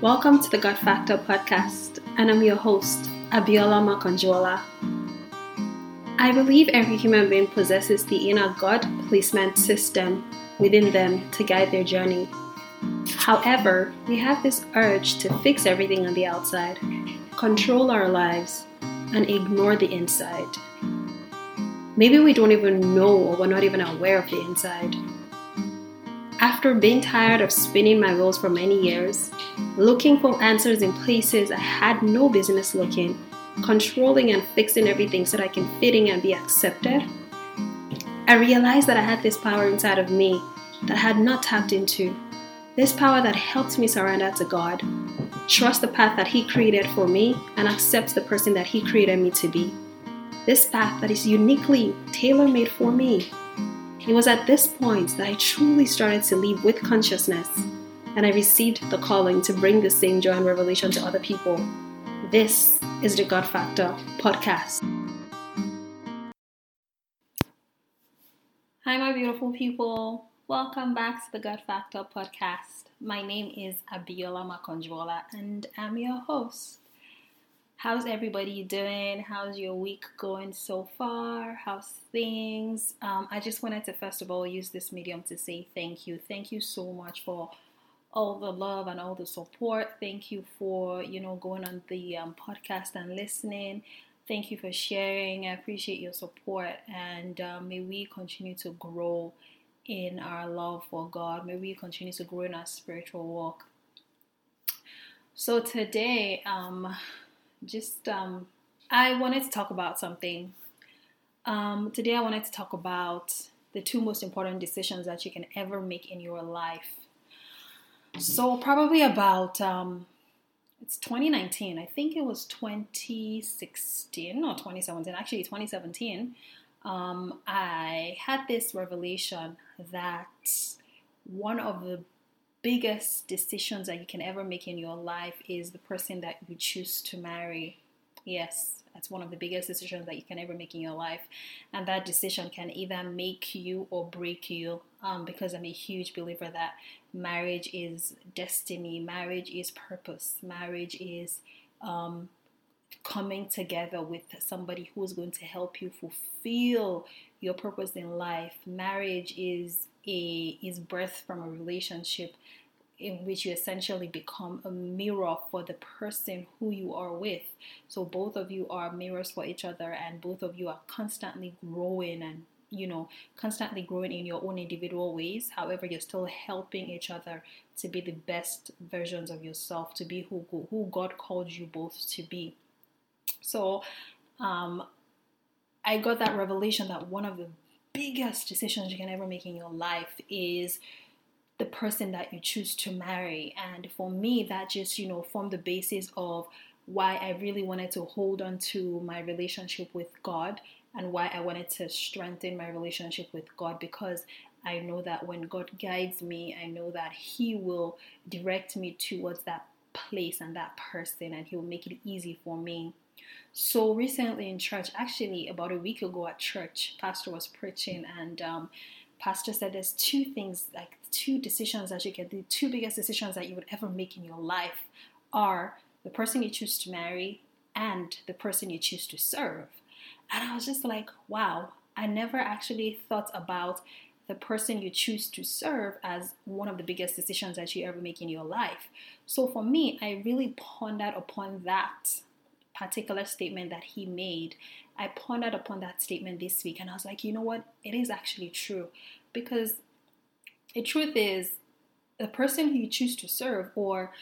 Welcome to the God Factor podcast, and I'm your host, Abiola Makanjuola. I believe every human being possesses the inner God placement system within them to guide their journey. However, we have this urge to fix everything on the outside, control our lives, and ignore the inside. Maybe we don't even know or we're not even aware of the inside. After being tired of spinning my wheels for many years, looking for answers in places I had no business looking, controlling and fixing everything so that I can fit in and be accepted, I realized that I had this power inside of me that I had not tapped into. This power that helped me surrender to God, trust the path that He created for me, and accept the person that He created me to be. This path that is uniquely tailor made for me it was at this point that I truly started to live with consciousness, and I received the calling to bring the same joy and revelation to other people. This is the God Factor podcast. Hi, my beautiful people. Welcome back to the God Factor podcast. My name is Abiola Makanjuola, and I'm your host. How's everybody doing? How's your week going so far? How's things? Um, I just wanted to first of all use this medium to say thank you. Thank you so much for all the love and all the support. Thank you for you know going on the um, podcast and listening. Thank you for sharing. I appreciate your support, and um, may we continue to grow in our love for God. May we continue to grow in our spiritual walk. So today, um just um, I wanted to talk about something. Um, today, I wanted to talk about the two most important decisions that you can ever make in your life. So, probably about um, it's 2019. I think it was 2016 or 2017. Actually, 2017. Um, I had this revelation that one of the biggest decisions that you can ever make in your life is the person that you choose to marry. Yes, that's one of the biggest decisions that you can ever make in your life. And that decision can either make you or break you. Um, because I'm a huge believer that marriage is destiny, marriage is purpose, marriage is um, coming together with somebody who's going to help you fulfill your purpose in life. Marriage is a is birth from a relationship in which you essentially become a mirror for the person who you are with. So both of you are mirrors for each other and both of you are constantly growing and you know constantly growing in your own individual ways however you're still helping each other to be the best versions of yourself to be who who God called you both to be so um I got that revelation that one of the biggest decisions you can ever make in your life is the person that you choose to marry. And for me, that just, you know, formed the basis of why I really wanted to hold on to my relationship with God and why I wanted to strengthen my relationship with God because I know that when God guides me, I know that He will direct me towards that place and that person and He will make it easy for me. So recently in church, actually about a week ago at church, Pastor was preaching and um, Pastor said there's two things, like two decisions that you get, the two biggest decisions that you would ever make in your life are the person you choose to marry and the person you choose to serve. And I was just like, wow, I never actually thought about the person you choose to serve as one of the biggest decisions that you ever make in your life. So for me, I really pondered upon that particular statement that he made. I pondered upon that statement this week and I was like, you know what? It is actually true. Because the truth is, the person who you choose to serve, or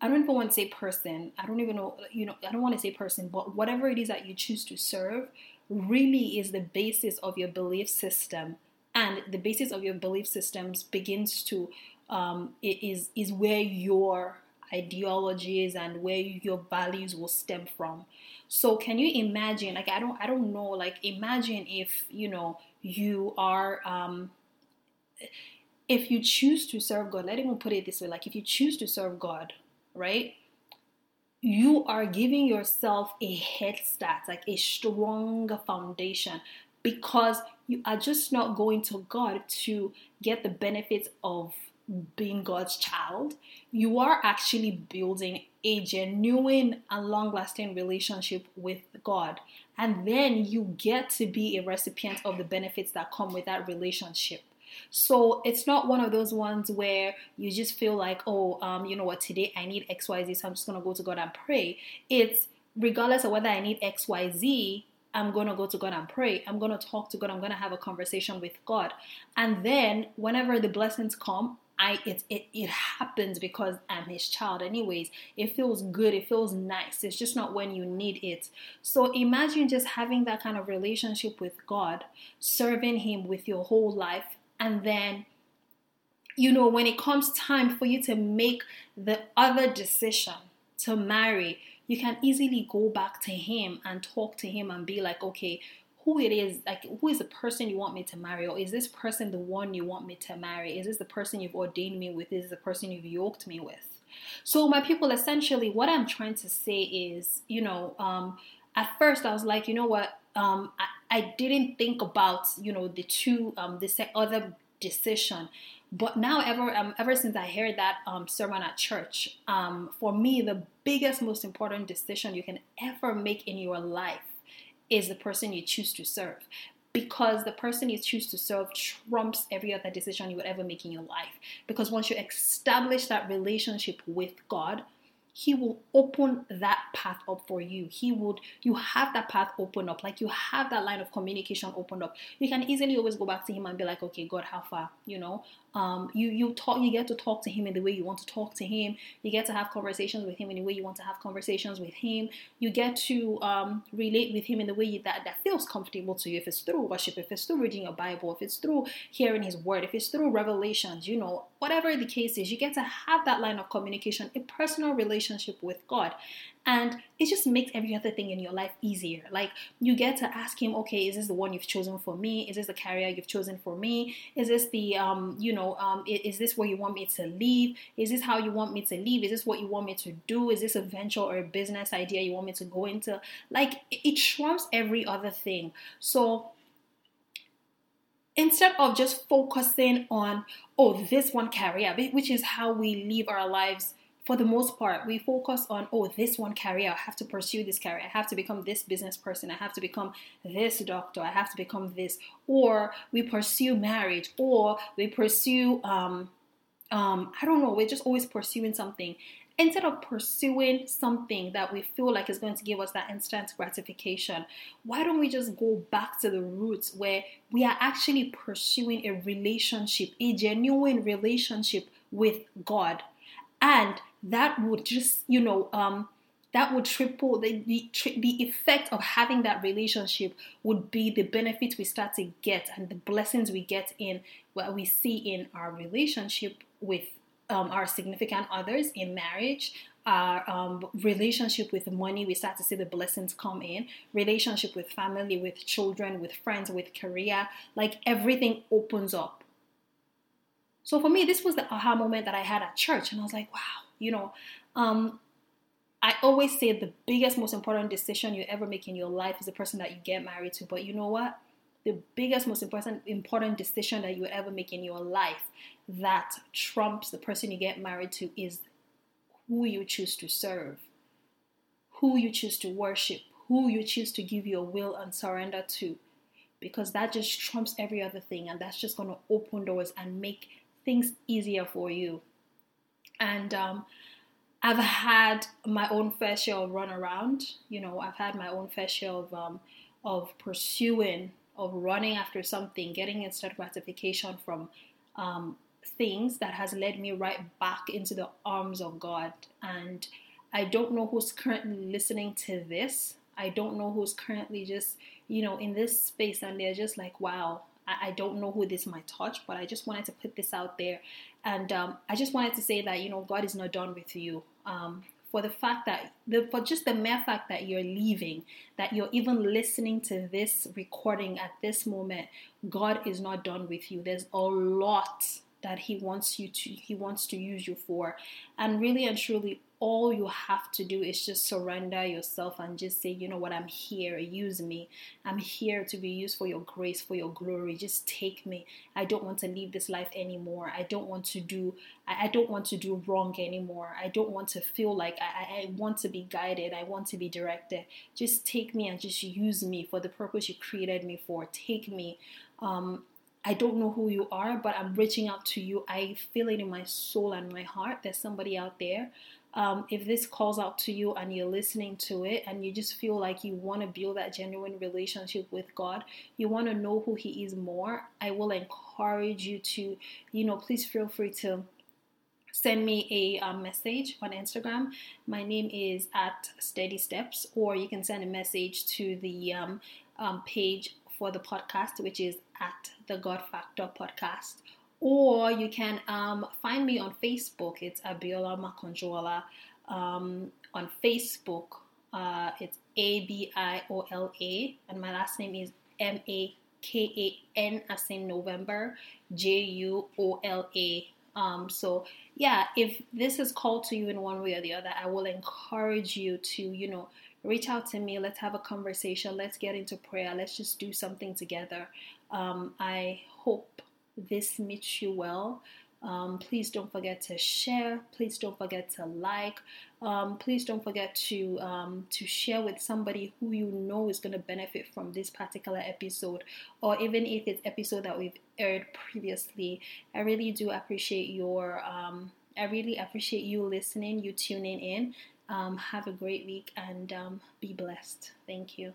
I don't even want to say person, I don't even know, you know, I don't want to say person, but whatever it is that you choose to serve really is the basis of your belief system. And the basis of your belief systems begins to um, is is where your ideologies and where your values will stem from. So can you imagine? Like I don't I don't know. Like imagine if you know you are um, if you choose to serve God. Let me put it this way: like if you choose to serve God, right? You are giving yourself a head start, like a stronger foundation, because you are just not going to God to get the benefits of being God's child, you are actually building a genuine and long lasting relationship with God. And then you get to be a recipient of the benefits that come with that relationship. So it's not one of those ones where you just feel like, oh, um, you know what, today I need XYZ, so I'm just going to go to God and pray. It's regardless of whether I need XYZ, I'm going to go to God and pray. I'm going to talk to God. I'm going to have a conversation with God. And then whenever the blessings come, I it, it it happens because I'm his child anyways. It feels good, it feels nice. It's just not when you need it. So imagine just having that kind of relationship with God, serving him with your whole life and then you know when it comes time for you to make the other decision to marry, you can easily go back to him and talk to him and be like, okay, who it is, like who is the person you want me to marry, or is this person the one you want me to marry? Is this the person you've ordained me with? Is this the person you've yoked me with? So, my people, essentially, what I'm trying to say is, you know, um, at first I was like, you know what, um, I, I didn't think about, you know, the two, um, the other decision. But now, ever um, ever since I heard that um, sermon at church, um, for me, the biggest, most important decision you can ever make in your life is the person you choose to serve because the person you choose to serve trumps every other decision you would ever make in your life. Because once you establish that relationship with God, he will open that path up for you. He would you have that path open up. Like you have that line of communication opened up. You can easily always go back to him and be like okay god how far? You know? Um, you you talk you get to talk to him in the way you want to talk to him. You get to have conversations with him in the way you want to have conversations with him. You get to um, relate with him in the way you, that that feels comfortable to you. If it's through worship if it's through reading your bible if it's through hearing his word if it's through revelations you know whatever the case is you get to have that line of communication a personal relationship with god and it just makes every other thing in your life easier. Like you get to ask him, okay, is this the one you've chosen for me? Is this the career you've chosen for me? Is this the um, you know, um, is this where you want me to leave? Is this how you want me to leave? Is this what you want me to do? Is this a venture or a business idea you want me to go into? Like it trumps every other thing. So instead of just focusing on oh this one career which is how we live our lives for the most part, we focus on, oh, this one career, I have to pursue this career, I have to become this business person, I have to become this doctor, I have to become this, or we pursue marriage, or we pursue, um, um, I don't know, we're just always pursuing something. Instead of pursuing something that we feel like is going to give us that instant gratification, why don't we just go back to the roots where we are actually pursuing a relationship, a genuine relationship with God? And that would just you know um, that would triple the, the, the effect of having that relationship would be the benefits we start to get and the blessings we get in what we see in our relationship with um, our significant others in marriage our um, relationship with money we start to see the blessings come in relationship with family with children with friends with career like everything opens up. So for me this was the aha moment that i had at church and i was like wow you know, um, I always say the biggest, most important decision you ever make in your life is the person that you get married to. But you know what? The biggest, most important, important decision that you ever make in your life that trumps the person you get married to is who you choose to serve, who you choose to worship, who you choose to give your will and surrender to. Because that just trumps every other thing, and that's just going to open doors and make things easier for you. And um, I've had my own fair share of run around. You know, I've had my own fair share of um, of pursuing, of running after something, getting instant gratification from um, things that has led me right back into the arms of God. And I don't know who's currently listening to this. I don't know who's currently just, you know, in this space and they're just like, wow, I, I don't know who this might touch, but I just wanted to put this out there. And um, I just wanted to say that, you know, God is not done with you. Um, for the fact that, the, for just the mere fact that you're leaving, that you're even listening to this recording at this moment, God is not done with you. There's a lot that he wants you to he wants to use you for and really and truly all you have to do is just surrender yourself and just say, you know what, I'm here, use me. I'm here to be used for your grace, for your glory. Just take me. I don't want to live this life anymore. I don't want to do I don't want to do wrong anymore. I don't want to feel like I, I want to be guided. I want to be directed. Just take me and just use me for the purpose you created me for. Take me. Um, I don't know who you are, but I'm reaching out to you. I feel it in my soul and my heart. There's somebody out there um, if this calls out to you and you're listening to it and you just feel like you want to build that genuine relationship with God, you want to know who He is more, I will encourage you to, you know, please feel free to send me a um, message on Instagram. My name is at Steady Steps, or you can send a message to the um, um, page for the podcast, which is at the God Factor Podcast or you can um, find me on Facebook. It's Abiola Makanjuola. Um, on Facebook, uh, it's A B I O L A, and my last name is M A K A N as in November, J U O L A. Um, so yeah, if this is called to you in one way or the other, I will encourage you to, you know, reach out to me. Let's have a conversation. Let's get into prayer. Let's just do something together. Um, I hope this meets you well. Um, please don't forget to share. Please don't forget to like. Um, please don't forget to um, to share with somebody who you know is going to benefit from this particular episode, or even if it's episode that we've aired previously. I really do appreciate your. Um, I really appreciate you listening, you tuning in. Um, have a great week and um, be blessed. Thank you.